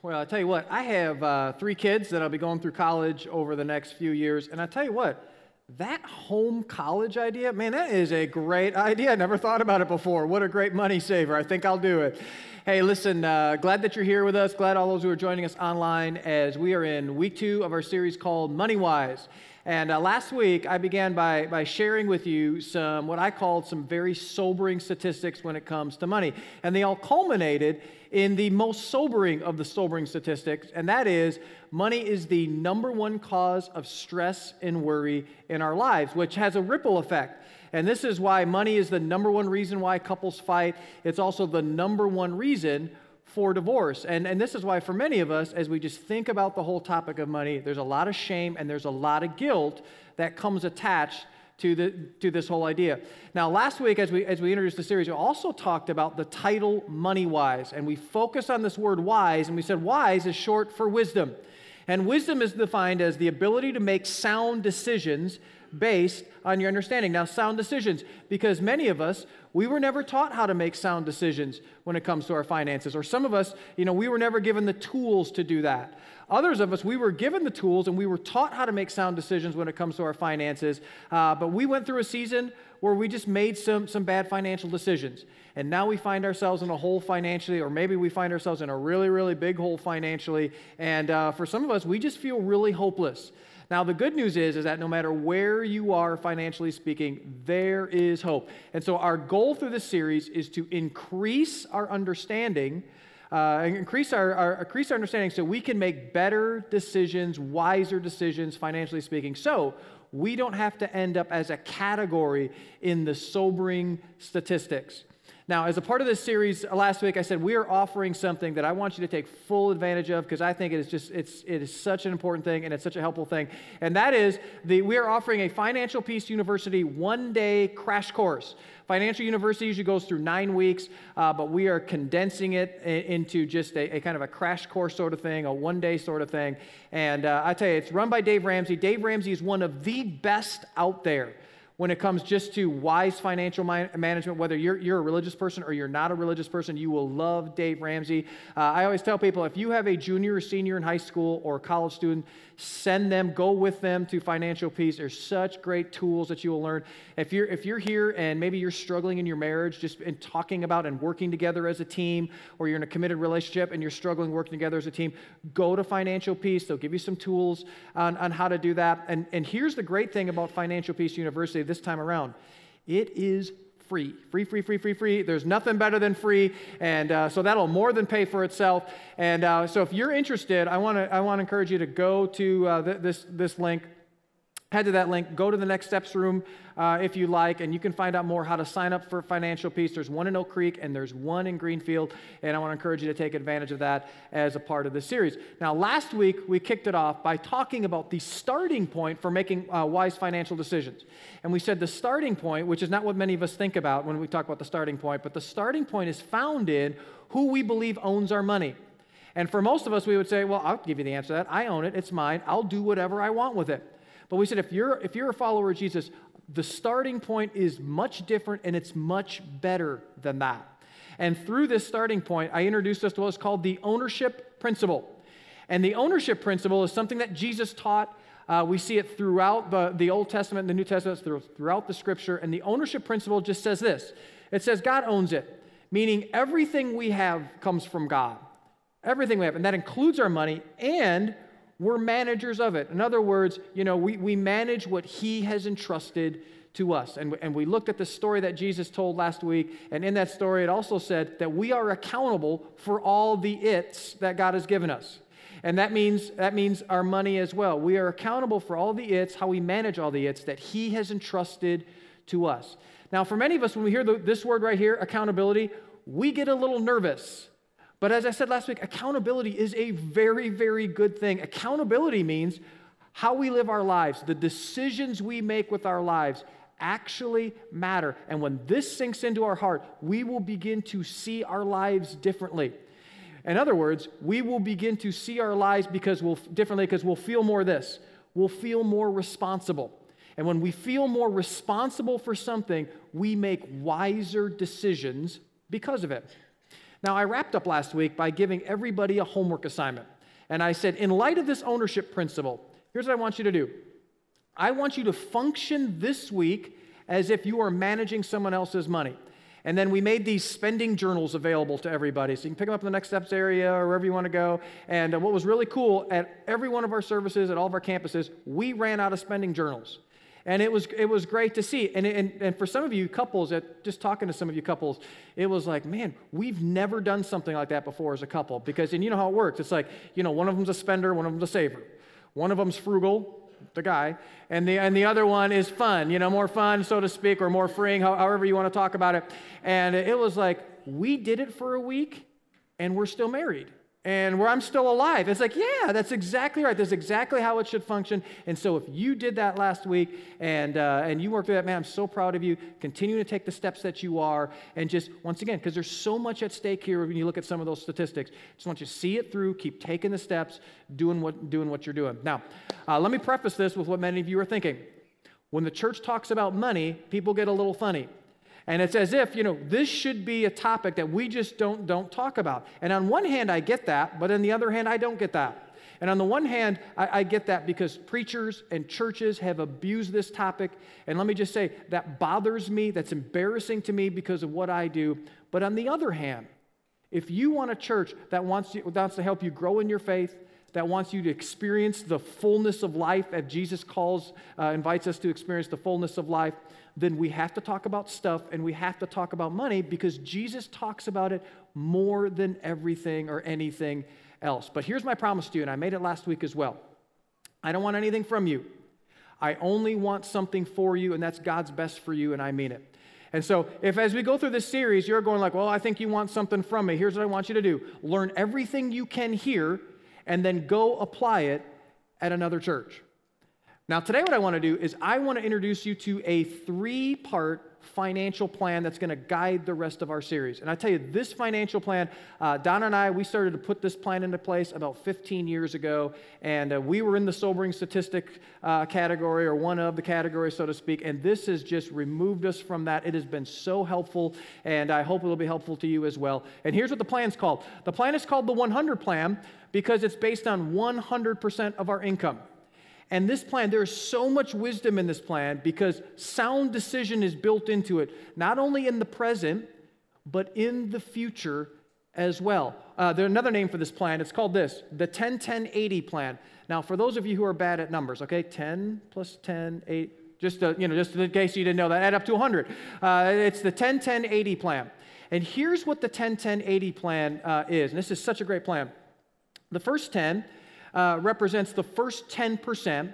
Well, I tell you what, I have uh, three kids that I'll be going through college over the next few years, and I tell you what, that home college idea, man, that is a great idea. I never thought about it before. What a great money saver. I think I'll do it. Hey, listen, uh, glad that you're here with us. Glad all those who are joining us online as we are in week two of our series called Money Wise. And uh, last week, I began by, by sharing with you some, what I called some very sobering statistics when it comes to money. And they all culminated in the most sobering of the sobering statistics, and that is money is the number one cause of stress and worry in our lives, which has a ripple effect. And this is why money is the number one reason why couples fight. It's also the number one reason for divorce. And, and this is why, for many of us, as we just think about the whole topic of money, there's a lot of shame and there's a lot of guilt that comes attached to, the, to this whole idea. Now, last week, as we, as we introduced the series, we also talked about the title Money Wise. And we focused on this word wise, and we said wise is short for wisdom. And wisdom is defined as the ability to make sound decisions based on your understanding. Now, sound decisions, because many of us, we were never taught how to make sound decisions when it comes to our finances. Or some of us, you know, we were never given the tools to do that. Others of us, we were given the tools and we were taught how to make sound decisions when it comes to our finances. Uh, but we went through a season where we just made some, some bad financial decisions. And now we find ourselves in a hole financially, or maybe we find ourselves in a really, really big hole financially. And uh, for some of us, we just feel really hopeless. Now, the good news is, is that no matter where you are financially speaking, there is hope. And so, our goal through this series is to increase our understanding, uh, increase, our, our, increase our understanding so we can make better decisions, wiser decisions, financially speaking. So, we don't have to end up as a category in the sobering statistics. Now, as a part of this series uh, last week, I said we are offering something that I want you to take full advantage of because I think it is just it's it is such an important thing and it's such a helpful thing. And that is the we are offering a Financial Peace University one-day crash course. Financial University usually goes through nine weeks, uh, but we are condensing it into just a, a, kind of a crash course sort of thing, a one day sort of thing. And uh, I tell you, it's run by Dave Ramsey. Dave Ramsey is one of the best out there when it comes just to wise financial management, whether you're, you're a religious person or you're not a religious person, you will love Dave Ramsey. Uh, I always tell people if you have a junior or senior in high school or college student, send them, go with them to Financial Peace. There's such great tools that you will learn. If you're, if you're here and maybe you're struggling in your marriage, just in talking about and working together as a team, or you're in a committed relationship and you're struggling working together as a team, go to Financial Peace. They'll give you some tools on, on how to do that. And, and here's the great thing about Financial Peace University this time around it is free. Free, free, free, free, free. There's nothing better than free. And uh, so that'll more than pay for itself. And uh, so if you're interested, I want to I wanna encourage you to go to uh, th- this, this link head to that link, go to the Next Steps room uh, if you like, and you can find out more how to sign up for Financial Peace. There's one in Oak Creek and there's one in Greenfield, and I want to encourage you to take advantage of that as a part of the series. Now, last week we kicked it off by talking about the starting point for making uh, wise financial decisions. And we said the starting point, which is not what many of us think about when we talk about the starting point, but the starting point is found in who we believe owns our money. And for most of us, we would say, Well, I'll give you the answer to that. I own it, it's mine, I'll do whatever I want with it. But we said if you're, if you're a follower of Jesus, the starting point is much different and it's much better than that. And through this starting point, I introduced us to what's called the ownership principle. And the ownership principle is something that Jesus taught. Uh, we see it throughout the, the Old Testament and the New Testament, throughout the scripture. And the ownership principle just says this it says God owns it, meaning everything we have comes from God. Everything we have. And that includes our money and we're managers of it. In other words, you know, we, we manage what He has entrusted to us. And, and we looked at the story that Jesus told last week, and in that story, it also said that we are accountable for all the its that God has given us. And that means, that means our money as well. We are accountable for all the its, how we manage all the its that He has entrusted to us. Now, for many of us, when we hear the, this word right here, accountability, we get a little nervous but as I said last week, accountability is a very, very good thing. Accountability means how we live our lives, the decisions we make with our lives actually matter. And when this sinks into our heart, we will begin to see our lives differently. In other words, we will begin to see our lives because we'll differently because we'll feel more this. We'll feel more responsible. And when we feel more responsible for something, we make wiser decisions because of it. Now, I wrapped up last week by giving everybody a homework assignment. And I said, in light of this ownership principle, here's what I want you to do I want you to function this week as if you are managing someone else's money. And then we made these spending journals available to everybody. So you can pick them up in the Next Steps area or wherever you want to go. And uh, what was really cool, at every one of our services, at all of our campuses, we ran out of spending journals. And it was, it was great to see. And, and, and for some of you couples, just talking to some of you couples, it was like, man, we've never done something like that before as a couple. Because, and you know how it works. It's like, you know, one of them's a spender, one of them's a saver. One of them's frugal, the guy, and the, and the other one is fun, you know, more fun, so to speak, or more freeing, however you want to talk about it. And it was like, we did it for a week, and we're still married and where I'm still alive. It's like, yeah, that's exactly right. That's exactly how it should function. And so, if you did that last week and uh, and you worked through that, man, I'm so proud of you. Continue to take the steps that you are, and just once again, because there's so much at stake here when you look at some of those statistics. Just want you to see it through, keep taking the steps, doing what doing what you're doing. Now, uh, let me preface this with what many of you are thinking. When the church talks about money, people get a little funny. And it's as if, you know, this should be a topic that we just don't, don't talk about. And on one hand, I get that, but on the other hand, I don't get that. And on the one hand, I, I, get that because preachers and churches have abused this topic. And let me just say, that bothers me. That's embarrassing to me because of what I do. But on the other hand, if you want a church that wants, you, wants to help you grow in your faith, that wants you to experience the fullness of life as Jesus calls, uh, invites us to experience the fullness of life, then we have to talk about stuff and we have to talk about money because Jesus talks about it more than everything or anything else. But here's my promise to you, and I made it last week as well I don't want anything from you. I only want something for you, and that's God's best for you, and I mean it. And so, if as we go through this series, you're going like, well, I think you want something from me, here's what I want you to do learn everything you can here, and then go apply it at another church. Now, today, what I want to do is I want to introduce you to a three part financial plan that's going to guide the rest of our series. And I tell you, this financial plan, uh, Donna and I, we started to put this plan into place about 15 years ago, and uh, we were in the sobering statistic uh, category, or one of the categories, so to speak, and this has just removed us from that. It has been so helpful, and I hope it will be helpful to you as well. And here's what the plan's called the plan is called the 100 Plan because it's based on 100% of our income. And this plan, there is so much wisdom in this plan because sound decision is built into it, not only in the present, but in the future as well. Uh, there's another name for this plan. It's called this the 10 10 80 plan. Now, for those of you who are bad at numbers, okay, 10 plus 10, 8, just, to, you know, just in case you didn't know that, add up to 100. Uh, it's the 10 10 80 plan. And here's what the 10 10 80 plan uh, is. And this is such a great plan. The first 10 uh, represents the first 10%,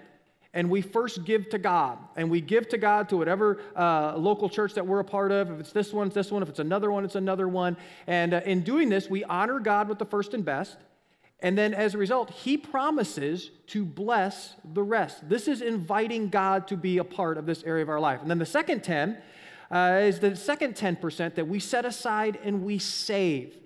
and we first give to God. And we give to God to whatever uh, local church that we're a part of. If it's this one, it's this one. If it's another one, it's another one. And uh, in doing this, we honor God with the first and best. And then as a result, he promises to bless the rest. This is inviting God to be a part of this area of our life. And then the second 10 uh, is the second 10% that we set aside and we save.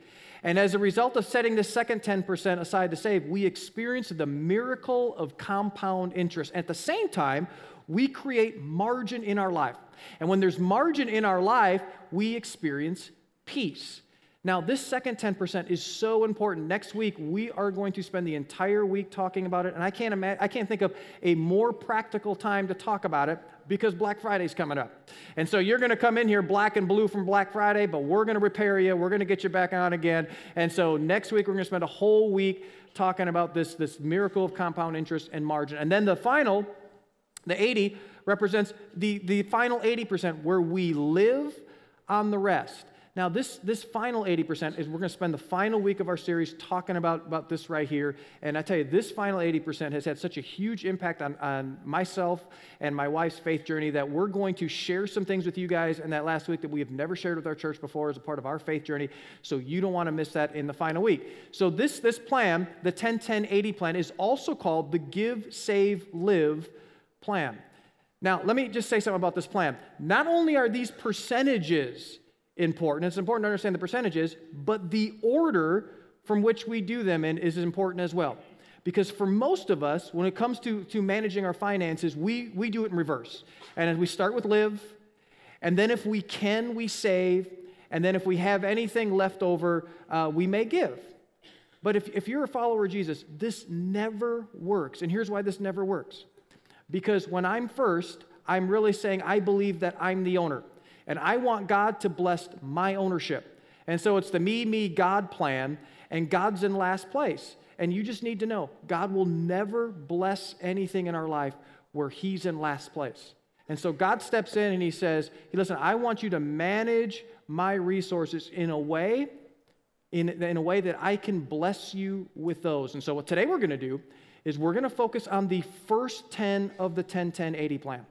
And as a result of setting the second 10% aside to save, we experience the miracle of compound interest. At the same time, we create margin in our life. And when there's margin in our life, we experience peace. Now, this second 10% is so important. Next week, we are going to spend the entire week talking about it, and I can't, imagine, I can't think of a more practical time to talk about it because Black Friday's coming up. And so you're going to come in here black and blue from Black Friday, but we're going to repair you. We're going to get you back on again. And so next week, we're going to spend a whole week talking about this, this miracle of compound interest and margin. And then the final, the 80, represents the, the final 80% where we live on the rest. Now, this, this final 80% is we're going to spend the final week of our series talking about, about this right here. And I tell you, this final 80% has had such a huge impact on, on myself and my wife's faith journey that we're going to share some things with you guys in that last week that we have never shared with our church before as a part of our faith journey. So you don't want to miss that in the final week. So this, this plan, the 10 10 80 plan, is also called the Give, Save, Live plan. Now, let me just say something about this plan. Not only are these percentages important. It's important to understand the percentages, but the order from which we do them in is important as well. Because for most of us, when it comes to, to managing our finances, we, we do it in reverse. And we start with live, and then if we can, we save, And then if we have anything left over, uh, we may give. But if, if you're a follower of Jesus, this never works. And here's why this never works. Because when I'm first, I'm really saying I believe that I'm the owner. And I want God to bless my ownership. And so it's the me, me, God plan, and God's in last place. And you just need to know God will never bless anything in our life where He's in last place. And so God steps in and He says, hey, Listen, I want you to manage my resources in a way. In, in a way that I can bless you with those. And so, what today we're going to do is we're going to focus on the first 10 of the 10 10 80 plan.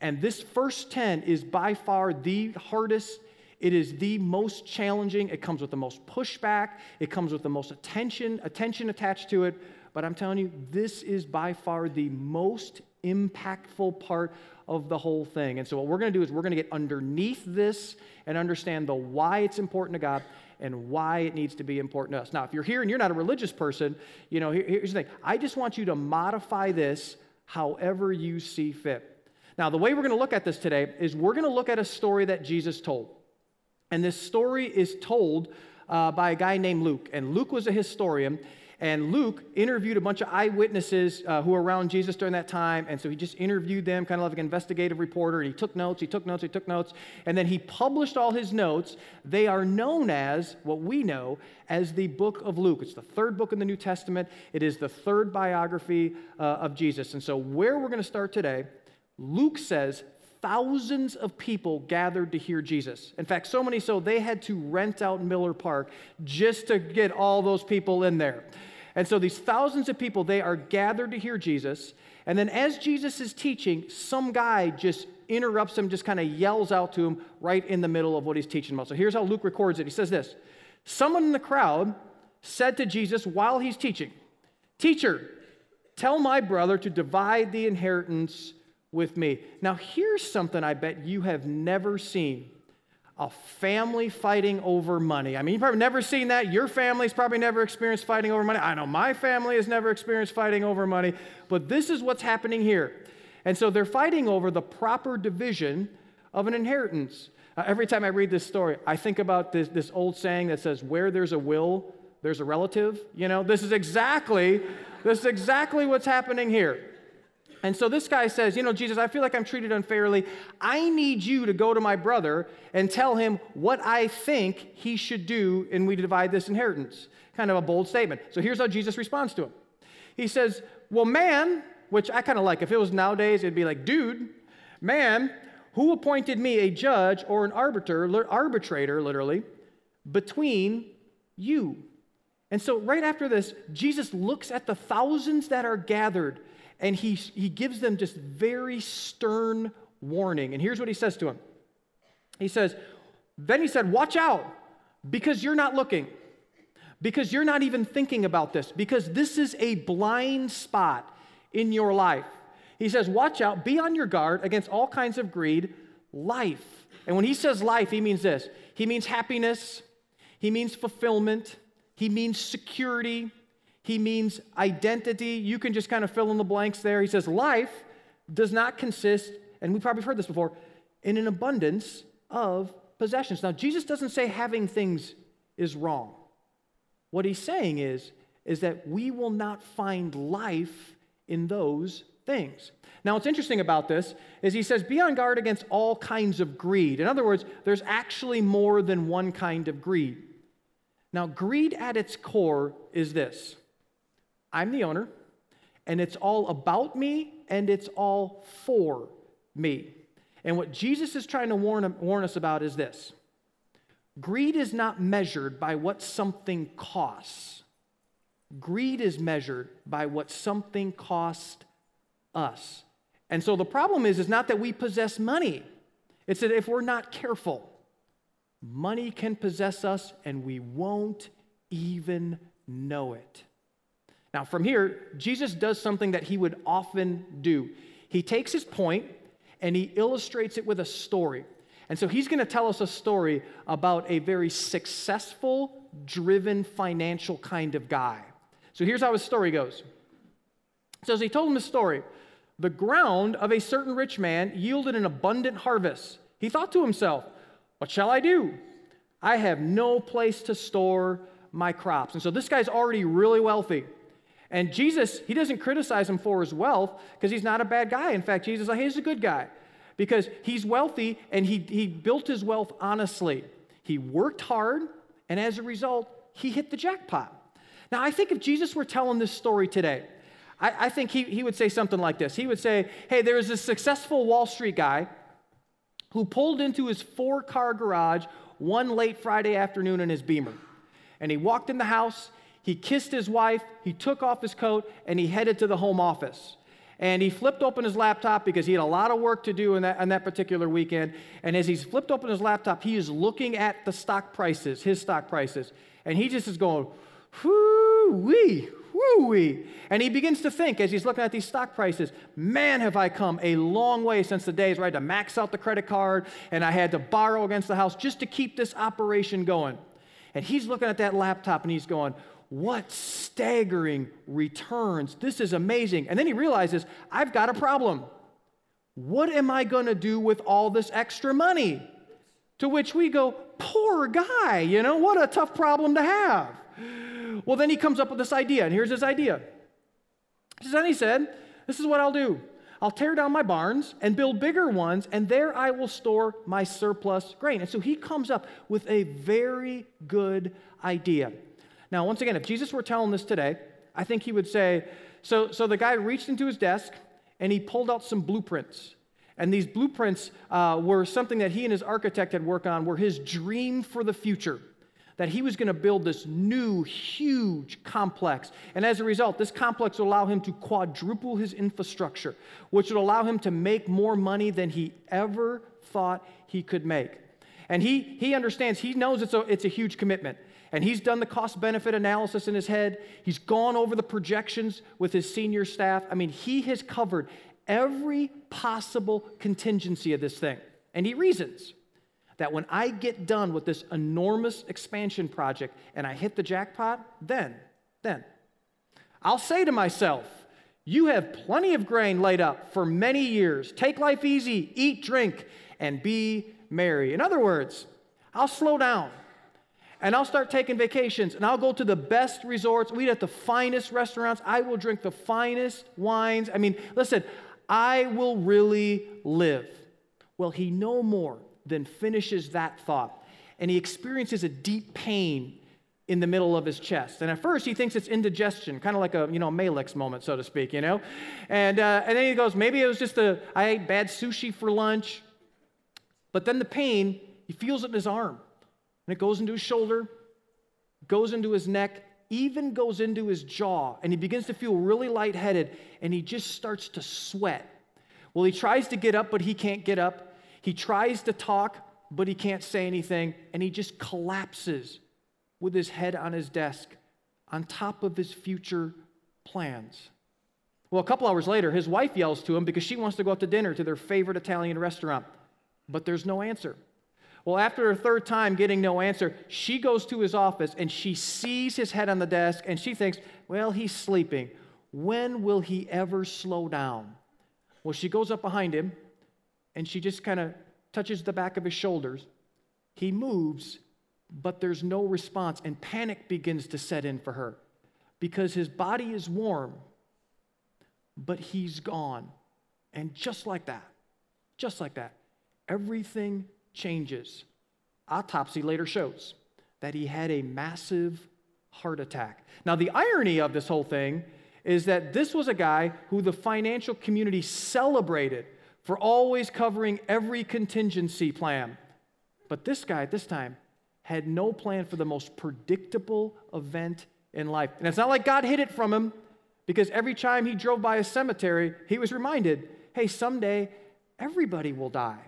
And this first 10 is by far the hardest it is the most challenging. It comes with the most pushback. It comes with the most attention, attention attached to it. But I'm telling you, this is by far the most impactful part of the whole thing. And so what we're going to do is we're going to get underneath this and understand the why it's important to God and why it needs to be important to us. Now, if you're here and you're not a religious person, you know, here's the thing. I just want you to modify this however you see fit. Now, the way we're going to look at this today is we're going to look at a story that Jesus told. And this story is told uh, by a guy named Luke. And Luke was a historian. And Luke interviewed a bunch of eyewitnesses uh, who were around Jesus during that time. And so he just interviewed them, kind of like an investigative reporter. And he took notes, he took notes, he took notes. And then he published all his notes. They are known as, what we know, as the book of Luke. It's the third book in the New Testament, it is the third biography uh, of Jesus. And so, where we're going to start today, Luke says thousands of people gathered to hear Jesus. In fact, so many so they had to rent out Miller Park just to get all those people in there. And so these thousands of people, they are gathered to hear Jesus. And then as Jesus is teaching, some guy just interrupts him, just kind of yells out to him right in the middle of what he's teaching about. So here's how Luke records it. He says this Someone in the crowd said to Jesus while he's teaching, Teacher, tell my brother to divide the inheritance with me. Now, here's something I bet you have never seen a family fighting over money. I mean, you've probably never seen that. Your family's probably never experienced fighting over money. I know my family has never experienced fighting over money, but this is what's happening here. And so they're fighting over the proper division of an inheritance. Uh, every time I read this story, I think about this, this old saying that says, Where there's a will, there's a relative. You know, this is exactly, this is exactly what's happening here. And so this guy says, You know, Jesus, I feel like I'm treated unfairly. I need you to go to my brother and tell him what I think he should do, and we divide this inheritance. Kind of a bold statement. So here's how Jesus responds to him He says, Well, man, which I kind of like. If it was nowadays, it'd be like, Dude, man, who appointed me a judge or an arbiter, arbitrator, literally, between you? And so, right after this, Jesus looks at the thousands that are gathered and he, he gives them just very stern warning. And here's what he says to him He says, Then he said, Watch out, because you're not looking, because you're not even thinking about this, because this is a blind spot in your life. He says, Watch out, be on your guard against all kinds of greed, life. And when he says life, he means this he means happiness, he means fulfillment, he means security, he means identity. You can just kind of fill in the blanks there. He says, Life does not consist, and we probably heard this before, in an abundance of possessions. Now, Jesus doesn't say having things is wrong. What he's saying is, is that we will not find life in those things. Now, what's interesting about this is he says, be on guard against all kinds of greed. In other words, there's actually more than one kind of greed. Now, greed at its core is this I'm the owner, and it's all about me and it's all for me. And what Jesus is trying to warn, warn us about is this greed is not measured by what something costs, greed is measured by what something cost us. And so the problem is, is not that we possess money, it's that if we're not careful, money can possess us and we won't even know it. Now, from here, Jesus does something that he would often do. He takes his point and he illustrates it with a story. And so he's going to tell us a story about a very successful, driven, financial kind of guy. So here's how his story goes. So as he told him his story, the ground of a certain rich man yielded an abundant harvest. He thought to himself, What shall I do? I have no place to store my crops. And so this guy's already really wealthy. And Jesus, he doesn't criticize him for his wealth because he's not a bad guy. In fact, Jesus is like, hey, he's a good guy because he's wealthy and he, he built his wealth honestly. He worked hard, and as a result, he hit the jackpot. Now, I think if Jesus were telling this story today, I, I think he, he would say something like this. He would say, Hey, there was a successful Wall Street guy who pulled into his four car garage one late Friday afternoon in his beamer. And he walked in the house, he kissed his wife, he took off his coat, and he headed to the home office. And he flipped open his laptop because he had a lot of work to do in that, in that particular weekend. And as he's flipped open his laptop, he is looking at the stock prices, his stock prices. And he just is going, whoo wee, whoo wee. And he begins to think as he's looking at these stock prices, man, have I come a long way since the days where I had to max out the credit card and I had to borrow against the house just to keep this operation going. And he's looking at that laptop and he's going, what staggering returns. This is amazing. And then he realizes, I've got a problem. What am I going to do with all this extra money? To which we go, poor guy, you know, what a tough problem to have. Well, then he comes up with this idea, and here's his idea. So then he said, This is what I'll do. I'll tear down my barns and build bigger ones, and there I will store my surplus grain. And so he comes up with a very good idea. Now, once again, if Jesus were telling this today, I think he would say, so, so the guy reached into his desk and he pulled out some blueprints. And these blueprints uh, were something that he and his architect had worked on, were his dream for the future. That he was going to build this new, huge complex. And as a result, this complex would allow him to quadruple his infrastructure, which would allow him to make more money than he ever thought he could make. And he, he understands, he knows it's a, it's a huge commitment and he's done the cost benefit analysis in his head. He's gone over the projections with his senior staff. I mean, he has covered every possible contingency of this thing. And he reasons that when I get done with this enormous expansion project and I hit the jackpot, then, then, I'll say to myself, you have plenty of grain laid up for many years. Take life easy, eat, drink, and be merry. In other words, I'll slow down and I'll start taking vacations and I'll go to the best resorts. We eat at the finest restaurants. I will drink the finest wines. I mean, listen, I will really live. Well, he no more than finishes that thought and he experiences a deep pain in the middle of his chest. And at first, he thinks it's indigestion, kind of like a you know Maalox moment, so to speak, you know. And uh, and then he goes, maybe it was just a I ate bad sushi for lunch. But then the pain, he feels it in his arm. And it goes into his shoulder, goes into his neck, even goes into his jaw. And he begins to feel really lightheaded and he just starts to sweat. Well, he tries to get up, but he can't get up. He tries to talk, but he can't say anything. And he just collapses with his head on his desk on top of his future plans. Well, a couple hours later, his wife yells to him because she wants to go out to dinner to their favorite Italian restaurant, but there's no answer. Well, after a third time getting no answer, she goes to his office and she sees his head on the desk and she thinks, well, he's sleeping. When will he ever slow down? Well, she goes up behind him and she just kind of touches the back of his shoulders. He moves, but there's no response, and panic begins to set in for her because his body is warm, but he's gone. And just like that, just like that, everything changes. Autopsy later shows that he had a massive heart attack. Now, the irony of this whole thing is that this was a guy who the financial community celebrated for always covering every contingency plan. But this guy at this time had no plan for the most predictable event in life. And it's not like God hid it from him, because every time he drove by a cemetery, he was reminded hey, someday everybody will die.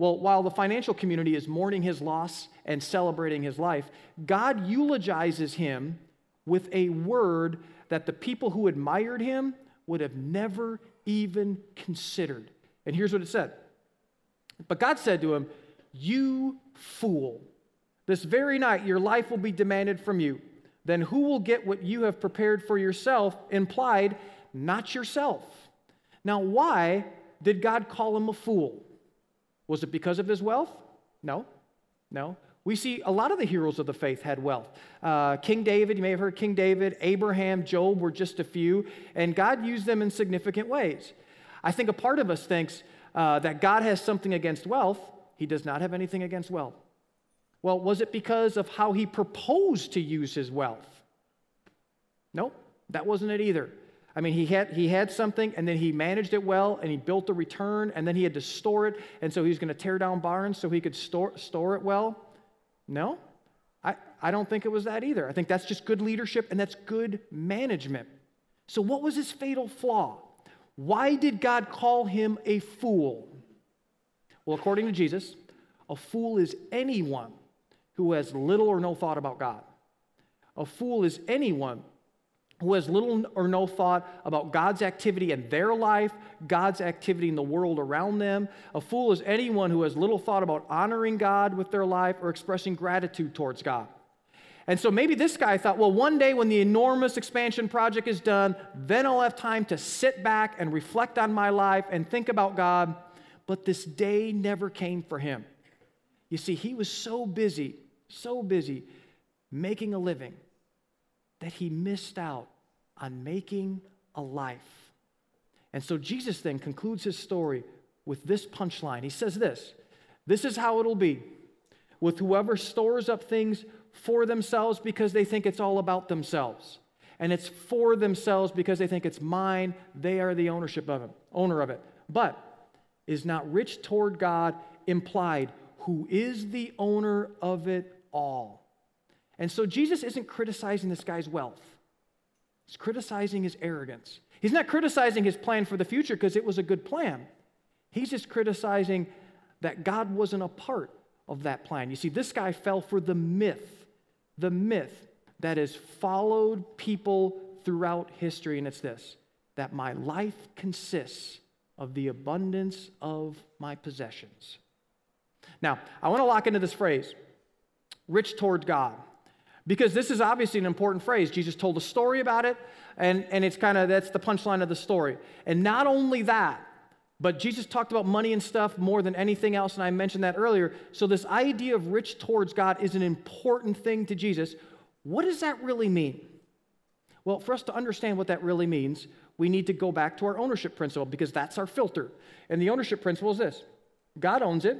Well, while the financial community is mourning his loss and celebrating his life, God eulogizes him with a word that the people who admired him would have never even considered. And here's what it said But God said to him, You fool, this very night your life will be demanded from you. Then who will get what you have prepared for yourself? Implied, not yourself. Now, why did God call him a fool? Was it because of his wealth? No, no. We see a lot of the heroes of the faith had wealth. Uh, King David, you may have heard King David, Abraham, Job were just a few, and God used them in significant ways. I think a part of us thinks uh, that God has something against wealth. He does not have anything against wealth. Well, was it because of how he proposed to use his wealth? Nope, that wasn't it either. I mean, he had, he had something and then he managed it well and he built a return and then he had to store it. And so he was going to tear down barns so he could store, store it well. No, I, I don't think it was that either. I think that's just good leadership and that's good management. So, what was his fatal flaw? Why did God call him a fool? Well, according to Jesus, a fool is anyone who has little or no thought about God. A fool is anyone who has little or no thought about God's activity in their life, God's activity in the world around them. A fool is anyone who has little thought about honoring God with their life or expressing gratitude towards God. And so maybe this guy thought, well, one day when the enormous expansion project is done, then I'll have time to sit back and reflect on my life and think about God. But this day never came for him. You see, he was so busy, so busy making a living that he missed out on making a life. And so Jesus then concludes his story with this punchline. He says this This is how it'll be with whoever stores up things for themselves because they think it's all about themselves. And it's for themselves because they think it's mine. They are the ownership of it, owner of it. But is not rich toward God implied, who is the owner of it all. And so Jesus isn't criticizing this guy's wealth, he's criticizing his arrogance. He's not criticizing his plan for the future because it was a good plan. He's just criticizing that God wasn't a part of that plan. You see, this guy fell for the myth, the myth that has followed people throughout history, and it's this that my life consists of the abundance of my possessions. Now, I want to lock into this phrase rich toward God. Because this is obviously an important phrase. Jesus told a story about it, and, and it's kind of that's the punchline of the story. And not only that, but Jesus talked about money and stuff more than anything else, and I mentioned that earlier. So, this idea of rich towards God is an important thing to Jesus. What does that really mean? Well, for us to understand what that really means, we need to go back to our ownership principle because that's our filter. And the ownership principle is this God owns it,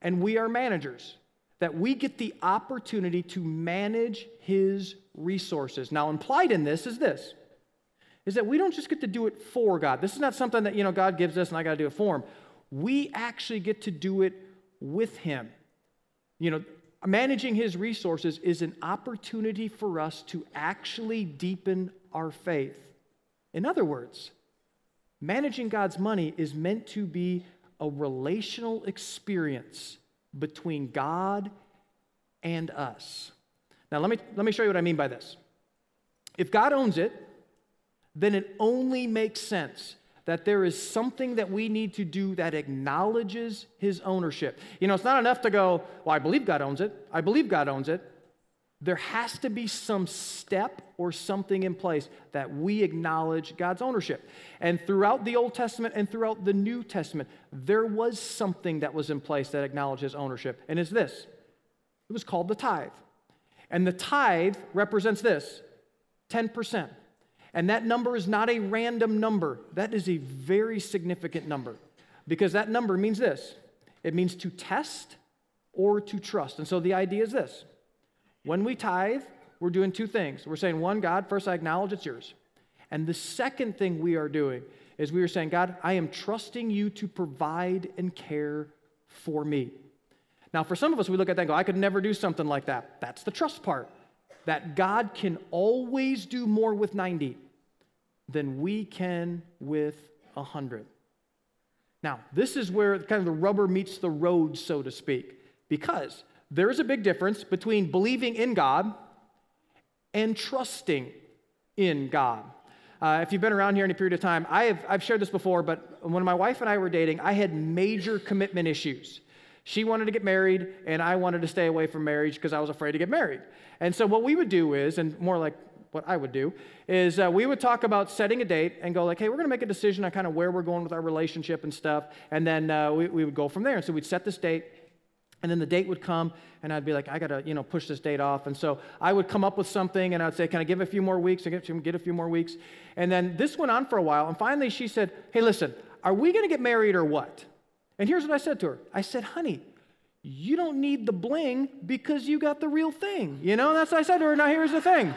and we are managers that we get the opportunity to manage his resources. Now, implied in this is this is that we don't just get to do it for God. This is not something that, you know, God gives us and I got to do it for him. We actually get to do it with him. You know, managing his resources is an opportunity for us to actually deepen our faith. In other words, managing God's money is meant to be a relational experience between God and us. Now, let me, let me show you what I mean by this. If God owns it, then it only makes sense that there is something that we need to do that acknowledges his ownership. You know, it's not enough to go, well, I believe God owns it. I believe God owns it. There has to be some step or something in place that we acknowledge God's ownership. And throughout the Old Testament and throughout the New Testament, there was something that was in place that acknowledges ownership. And it's this it was called the tithe. And the tithe represents this 10%. And that number is not a random number, that is a very significant number because that number means this it means to test or to trust. And so the idea is this when we tithe, we're doing two things. We're saying, one, God, first I acknowledge it's yours. And the second thing we are doing is we are saying, God, I am trusting you to provide and care for me. Now, for some of us, we look at that and go, I could never do something like that. That's the trust part. That God can always do more with 90 than we can with 100. Now, this is where kind of the rubber meets the road, so to speak, because there is a big difference between believing in God and trusting in God. Uh, if you've been around here any period of time, I have, I've shared this before, but when my wife and I were dating, I had major commitment issues. She wanted to get married, and I wanted to stay away from marriage because I was afraid to get married. And so what we would do is, and more like what I would do is uh, we would talk about setting a date and go like, hey, we're going to make a decision on kind of where we're going with our relationship and stuff, and then uh, we, we would go from there. And so we'd set this date, And then the date would come, and I'd be like, I gotta, you know, push this date off. And so I would come up with something, and I'd say, Can I give a few more weeks? I get, get a few more weeks. And then this went on for a while, and finally she said, Hey, listen, are we gonna get married or what? And here's what I said to her I said, Honey, you don't need the bling because you got the real thing. You know, that's what I said to her. Now here's the thing.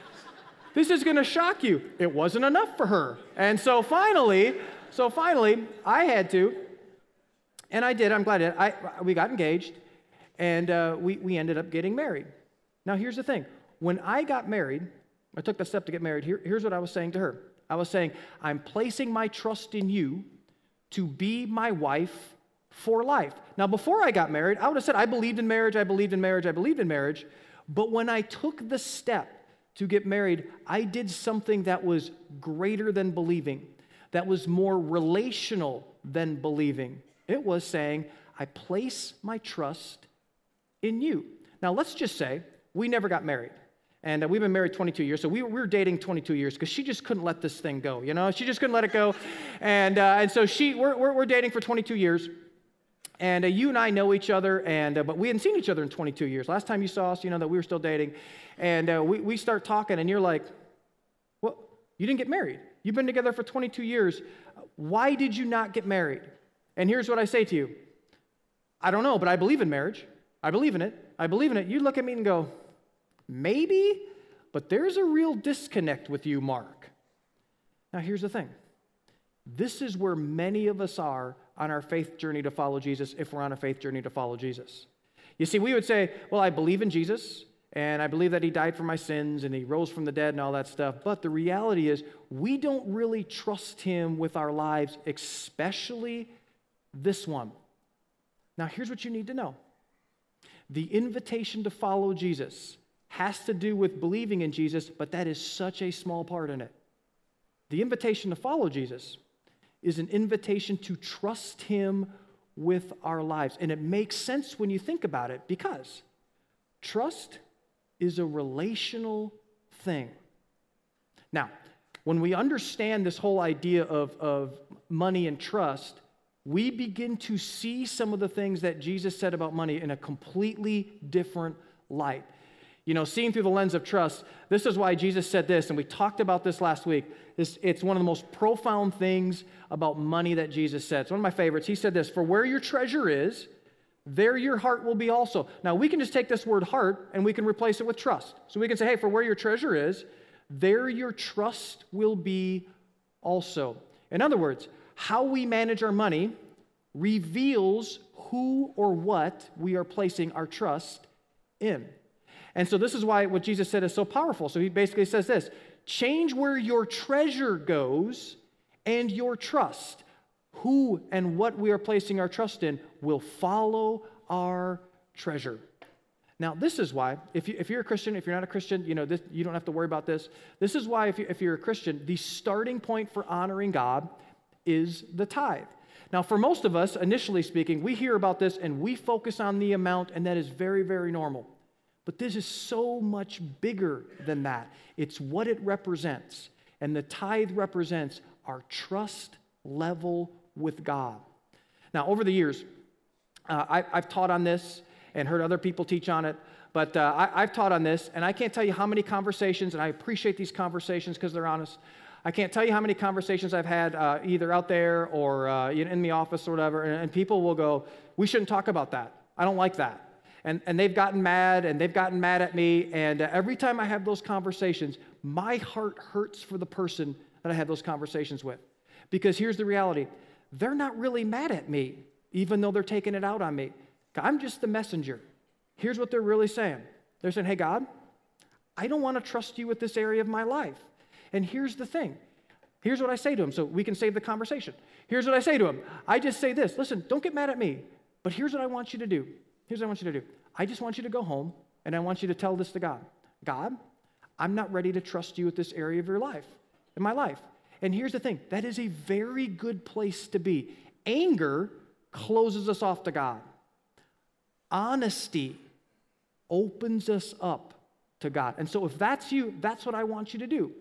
this is gonna shock you. It wasn't enough for her. And so finally, so finally, I had to and I did. I'm glad I. I, we got engaged, and uh, we, we ended up getting married. Now, here's the thing. When I got married, I took the step to get married. Here, here's what I was saying to her I was saying, I'm placing my trust in you to be my wife for life. Now, before I got married, I would have said, I believed in marriage, I believed in marriage, I believed in marriage. But when I took the step to get married, I did something that was greater than believing, that was more relational than believing. It was saying, I place my trust in you. Now, let's just say we never got married. And uh, we've been married 22 years, so we, we were dating 22 years because she just couldn't let this thing go. You know, she just couldn't let it go, and uh, and so she we're, we're, we're dating for 22 years, and uh, you and I know each other, and uh, but we hadn't seen each other in 22 years. Last time you saw us, you know that we were still dating, and uh, we we start talking, and you're like, "Well, you didn't get married. You've been together for 22 years. Why did you not get married?" And here's what I say to you I don't know, but I believe in marriage. I believe in it. I believe in it. You look at me and go, maybe, but there's a real disconnect with you, Mark. Now, here's the thing this is where many of us are on our faith journey to follow Jesus if we're on a faith journey to follow Jesus. You see, we would say, well, I believe in Jesus. And I believe that he died for my sins and he rose from the dead and all that stuff. But the reality is, we don't really trust him with our lives, especially this one. Now, here's what you need to know the invitation to follow Jesus has to do with believing in Jesus, but that is such a small part in it. The invitation to follow Jesus is an invitation to trust Him with our lives. And it makes sense when you think about it because trust is a relational thing. Now, when we understand this whole idea of, of money and trust, we begin to see some of the things that Jesus said about money in a completely different light. You know, seeing through the lens of trust, this is why Jesus said this, and we talked about this last week. This, it's one of the most profound things about money that Jesus said. It's one of my favorites. He said this For where your treasure is, there your heart will be also. Now, we can just take this word heart and we can replace it with trust. So we can say, hey, for where your treasure is, there your trust will be also. In other words, how we manage our money reveals who or what we are placing our trust in. And so, this is why what Jesus said is so powerful. So, he basically says this change where your treasure goes and your trust. Who and what we are placing our trust in will follow our treasure. Now, this is why, if, you, if you're a Christian, if you're not a Christian, you know, this, you don't have to worry about this. This is why, if, you, if you're a Christian, the starting point for honoring God is the tithe. Now, for most of us, initially speaking, we hear about this and we focus on the amount, and that is very, very normal. But this is so much bigger than that. It's what it represents. And the tithe represents our trust level with God. Now, over the years, uh, I, have taught on this and heard other people teach on it, but uh, I, I've taught on this, and I can't tell you how many conversations, and I appreciate these conversations because they're honest. I can't tell you how many conversations I've had uh, either out there or uh, in the office or whatever, and, and, people will go, We shouldn't talk about that. I don't like that. And, and they've gotten mad and they've gotten mad at me. And uh, every time I have those conversations, my heart hurts for the person that I have those conversations with. Because here's the reality they're not really mad at me, even though they're taking it out on me. I'm just the messenger. Here's what they're really saying they're saying, Hey, God, I don't want to trust you with this area of my life. And here's the thing here's what I say to him so we can save the conversation. Here's what I say to him I just say this listen, don't get mad at me, but here's what I want you to do. Here's what I want you to do I just want you to go home and I want you to tell this to God God, I'm not ready to trust you with this area of your life, in my life. And here's the thing that is a very good place to be. Anger closes us off to God, honesty opens us up to God. And so if that's you, that's what I want you to do.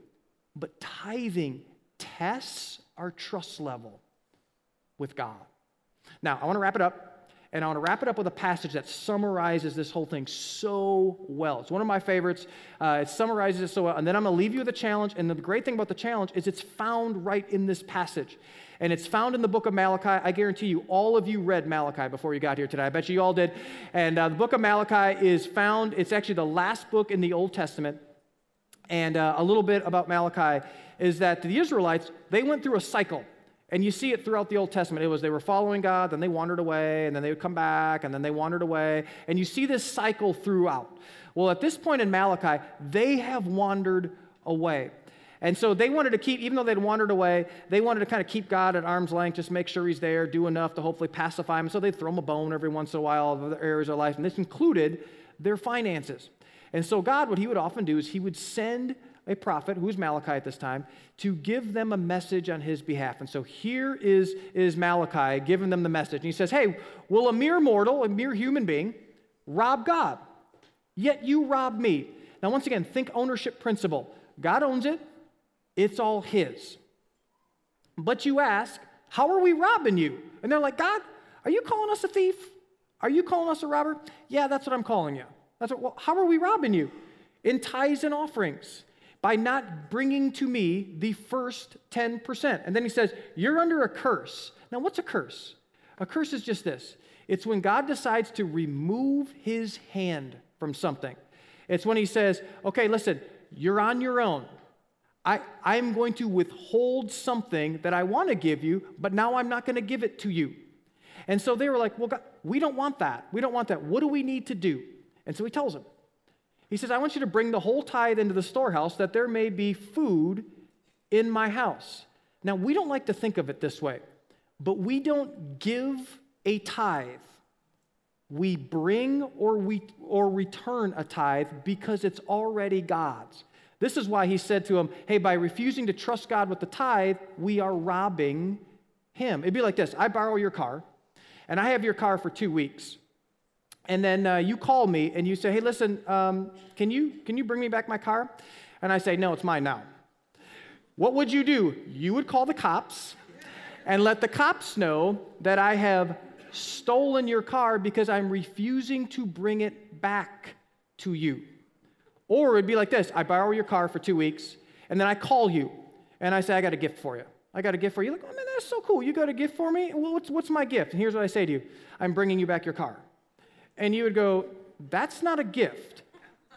But tithing tests our trust level with God. Now, I want to wrap it up. And I want to wrap it up with a passage that summarizes this whole thing so well. It's one of my favorites. Uh, it summarizes it so well. And then I'm going to leave you with a challenge. And the great thing about the challenge is it's found right in this passage. And it's found in the book of Malachi. I guarantee you, all of you read Malachi before you got here today. I bet you all did. And uh, the book of Malachi is found, it's actually the last book in the Old Testament. And uh, a little bit about Malachi is that the Israelites, they went through a cycle. And you see it throughout the Old Testament. It was they were following God, then they wandered away, and then they would come back, and then they wandered away. And you see this cycle throughout. Well, at this point in Malachi, they have wandered away. And so they wanted to keep, even though they'd wandered away, they wanted to kind of keep God at arm's length, just make sure he's there, do enough to hopefully pacify him. So they'd throw him a bone every once in a while of other areas of life. And this included their finances. And so God, what he would often do is he would send a prophet, who is Malachi at this time, to give them a message on his behalf. And so here is, is Malachi giving them the message. And he says, Hey, will a mere mortal, a mere human being, rob God? Yet you rob me. Now, once again, think ownership principle. God owns it, it's all his. But you ask, How are we robbing you? And they're like, God, are you calling us a thief? Are you calling us a robber? Yeah, that's what I'm calling you. That's what, well, how are we robbing you? In tithes and offerings by not bringing to me the first 10%. And then he says, You're under a curse. Now, what's a curse? A curse is just this it's when God decides to remove his hand from something. It's when he says, Okay, listen, you're on your own. I, I'm going to withhold something that I want to give you, but now I'm not going to give it to you. And so they were like, Well, God, we don't want that. We don't want that. What do we need to do? And so he tells him, he says, I want you to bring the whole tithe into the storehouse that there may be food in my house. Now, we don't like to think of it this way, but we don't give a tithe. We bring or, we, or return a tithe because it's already God's. This is why he said to him, Hey, by refusing to trust God with the tithe, we are robbing him. It'd be like this I borrow your car, and I have your car for two weeks and then uh, you call me and you say, hey, listen, um, can, you, can you bring me back my car? And I say, no, it's mine now. What would you do? You would call the cops and let the cops know that I have stolen your car because I'm refusing to bring it back to you. Or it'd be like this I borrow your car for two weeks, and then I call you and I say, I got a gift for you. I got a gift for you. Like, oh man, that's so cool. You got a gift for me? Well, what's, what's my gift? And here's what I say to you I'm bringing you back your car. And you would go, That's not a gift.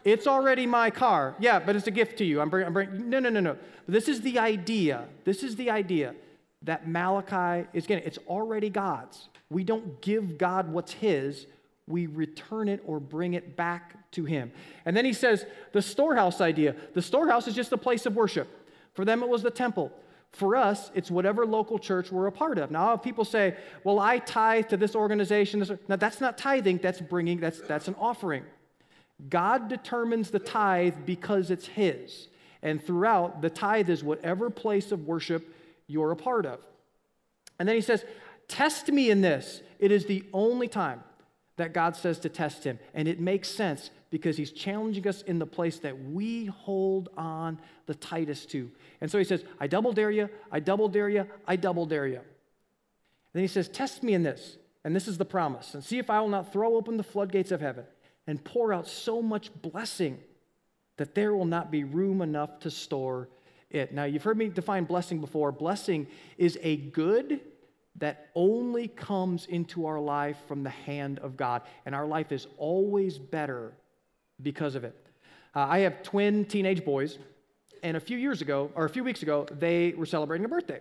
It's already my car. Yeah, but it's a gift to you. I'm bringing, I'm bringing no, no, no, no. This is the idea. This is the idea that Malachi is getting. It's already God's. We don't give God what's His, we return it or bring it back to Him. And then he says the storehouse idea. The storehouse is just a place of worship. For them, it was the temple. For us, it's whatever local church we're a part of. Now, if people say, well, I tithe to this organization, now that's not tithing, that's bringing, that's, that's an offering. God determines the tithe because it's His. And throughout, the tithe is whatever place of worship you're a part of. And then he says, Test me in this. It is the only time that God says to test him. And it makes sense because he's challenging us in the place that we hold on the tightest to. And so he says, I double dare you, I double dare you, I double dare you. And then he says, Test me in this. And this is the promise. And see if I will not throw open the floodgates of heaven and pour out so much blessing that there will not be room enough to store it. Now, you've heard me define blessing before. Blessing is a good that only comes into our life from the hand of God. And our life is always better because of it. Uh, I have twin teenage boys, and a few years ago, or a few weeks ago, they were celebrating a birthday.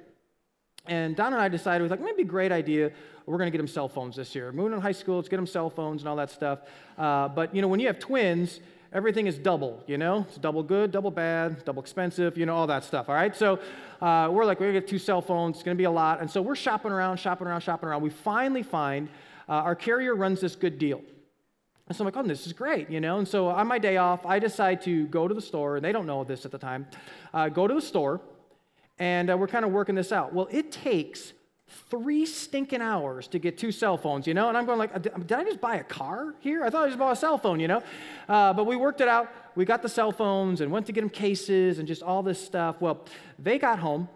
And Don and I decided, we was like, maybe a great idea. We're going to get them cell phones this year. Moving in high school, let's get them cell phones and all that stuff. Uh, but, you know, when you have twins, everything is double, you know? It's double good, double bad, double expensive, you know, all that stuff, all right? So uh, we're like, we're going to get two cell phones. It's going to be a lot. And so we're shopping around, shopping around, shopping around. We finally find uh, our carrier runs this good deal. And so I'm like, oh, this is great, you know? And so on my day off, I decide to go to the store, and they don't know this at the time, uh, go to the store, and uh, we're kind of working this out. Well, it takes three stinking hours to get two cell phones, you know? And I'm going like, did I just buy a car here? I thought I just bought a cell phone, you know? Uh, but we worked it out. We got the cell phones and went to get them cases and just all this stuff. Well, they got home,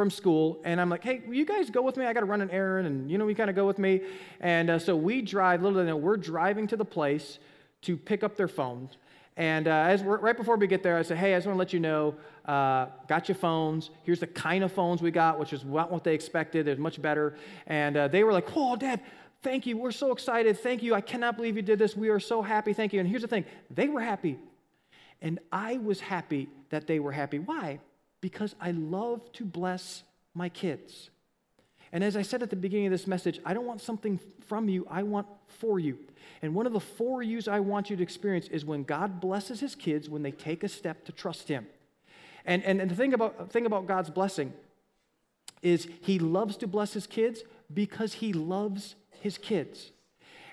from school, and I'm like, hey, will you guys go with me? I got to run an errand, and you know, we kind of go with me. And uh, so we drive, little than we're driving to the place to pick up their phones. And uh, as right before we get there, I said, hey, I just want to let you know, uh, got your phones. Here's the kind of phones we got, which is not what they expected. They're much better. And uh, they were like, oh, Dad, thank you. We're so excited. Thank you. I cannot believe you did this. We are so happy. Thank you. And here's the thing they were happy. And I was happy that they were happy. Why? Because I love to bless my kids. And as I said at the beginning of this message, I don't want something from you, I want for you. And one of the for yous I want you to experience is when God blesses his kids when they take a step to trust him. And, and, and the thing about, thing about God's blessing is he loves to bless his kids because he loves his kids.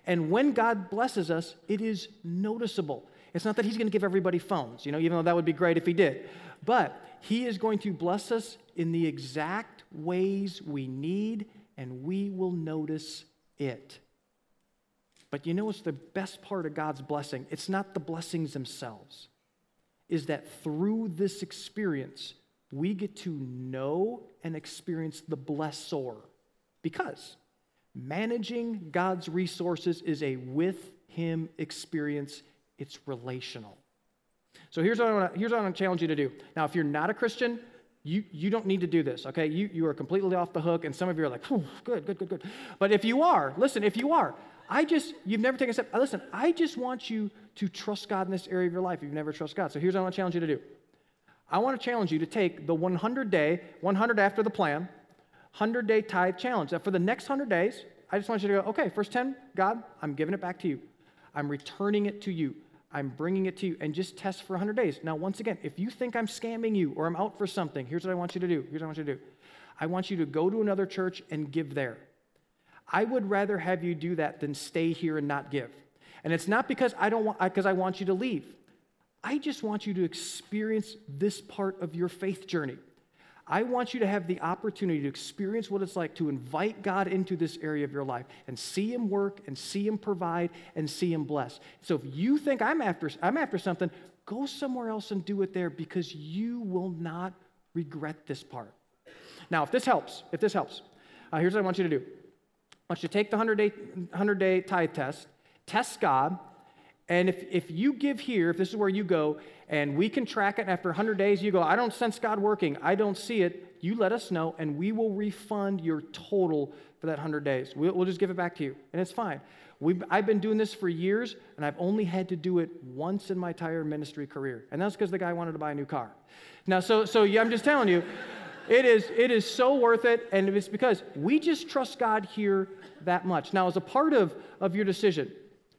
And when God blesses us, it is noticeable. It's not that he's going to give everybody phones, you know, even though that would be great if he did. But he is going to bless us in the exact ways we need, and we will notice it. But you know what's the best part of God's blessing? It's not the blessings themselves, is that through this experience, we get to know and experience the blessor. Because managing God's resources is a with Him experience, it's relational. So here's what, I wanna, here's what I want to challenge you to do. Now, if you're not a Christian, you, you don't need to do this, okay? You, you are completely off the hook, and some of you are like, good, good, good, good. But if you are, listen, if you are, I just, you've never taken a step. Listen, I just want you to trust God in this area of your life you've never trusted God. So here's what I want to challenge you to do. I want to challenge you to take the 100 day, 100 after the plan, 100 day tithe challenge. That for the next 100 days, I just want you to go, okay, first 10, God, I'm giving it back to you. I'm returning it to you. I'm bringing it to you and just test for 100 days. Now, once again, if you think I'm scamming you or I'm out for something, here's what I want you to do. Here's what I want you to do. I want you to go to another church and give there. I would rather have you do that than stay here and not give. And it's not because I don't want because I want you to leave. I just want you to experience this part of your faith journey. I want you to have the opportunity to experience what it's like to invite God into this area of your life and see Him work and see Him provide and see Him bless. So if you think I'm after, I'm after something, go somewhere else and do it there because you will not regret this part. Now, if this helps, if this helps, uh, here's what I want you to do. I want you to take the 100 day, 100 day tithe test, test God, and if, if you give here, if this is where you go, and we can track it, after 100 days you go, I don't sense God working, I don't see it, you let us know, and we will refund your total for that 100 days. We'll, we'll just give it back to you, and it's fine. We've, I've been doing this for years, and I've only had to do it once in my entire ministry career, and that's because the guy wanted to buy a new car. Now, so, so yeah, I'm just telling you, it is, it is so worth it, and it's because we just trust God here that much. Now, as a part of, of your decision,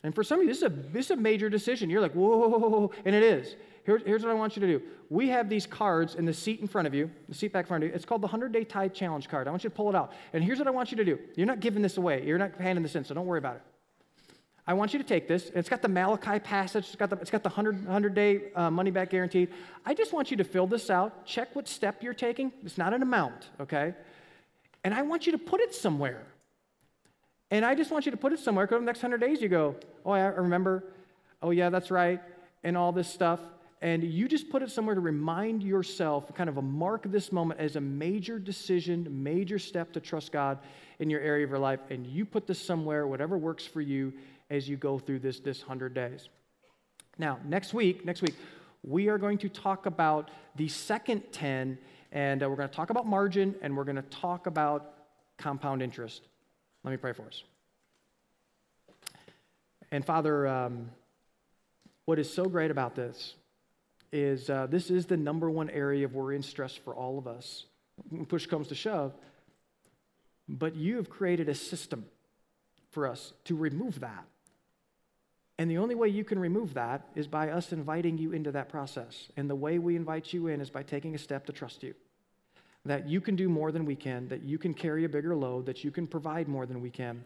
and for some of you, this is a, this is a major decision. You're like, whoa, and it is. Here, here's what I want you to do. We have these cards in the seat in front of you, the seat back in front of you. It's called the 100 Day Tithe Challenge card. I want you to pull it out. And here's what I want you to do. You're not giving this away. You're not handing this in, so don't worry about it. I want you to take this. It's got the Malachi passage. It's got the, it's got the 100, 100 day uh, money back guaranteed. I just want you to fill this out. Check what step you're taking. It's not an amount, okay? And I want you to put it somewhere. And I just want you to put it somewhere. To the next 100 days, you go, oh, I remember. Oh, yeah, that's right. And all this stuff. And you just put it somewhere to remind yourself, kind of a mark of this moment as a major decision, major step to trust God in your area of your life. And you put this somewhere, whatever works for you, as you go through this, this 100 days. Now, next week, next week, we are going to talk about the second 10, and uh, we're going to talk about margin, and we're going to talk about compound interest. Let me pray for us. And Father, um, what is so great about this is uh, this is the number one area of worry and stress for all of us. Push comes to shove, but you have created a system for us to remove that. And the only way you can remove that is by us inviting you into that process. And the way we invite you in is by taking a step to trust you that you can do more than we can, that you can carry a bigger load, that you can provide more than we can,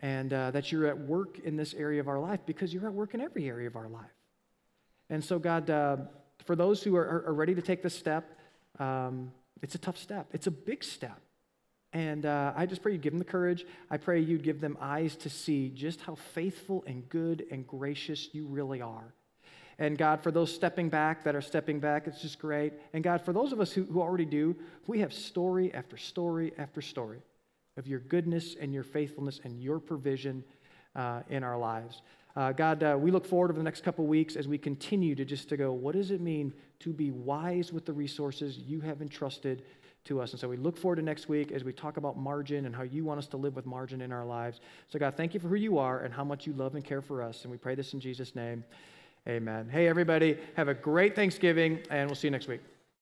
and uh, that you're at work in this area of our life because you're at work in every area of our life. And so, God, uh, for those who are, are, ready to take this step, um, it's a tough step. It's a big step. And uh, I just pray you give them the courage. I pray you'd give them eyes to see just how faithful and good and gracious you really are. And God, for those stepping back that are stepping back, it's just great. And God, for those of us who, who already do, we have story after story after story of your goodness and your faithfulness and your provision uh, in our lives. Uh, God, uh, we look forward over the next couple weeks as we continue to just to go, what does it mean to be wise with the resources you have entrusted to us. And so we look forward to next week as we talk about margin and how you want us to live with margin in our lives. So, God, thank you for who you are and how much you love and care for us. And we pray this in Jesus' name. Amen. Hey, everybody, have a great Thanksgiving, and we'll see you next week.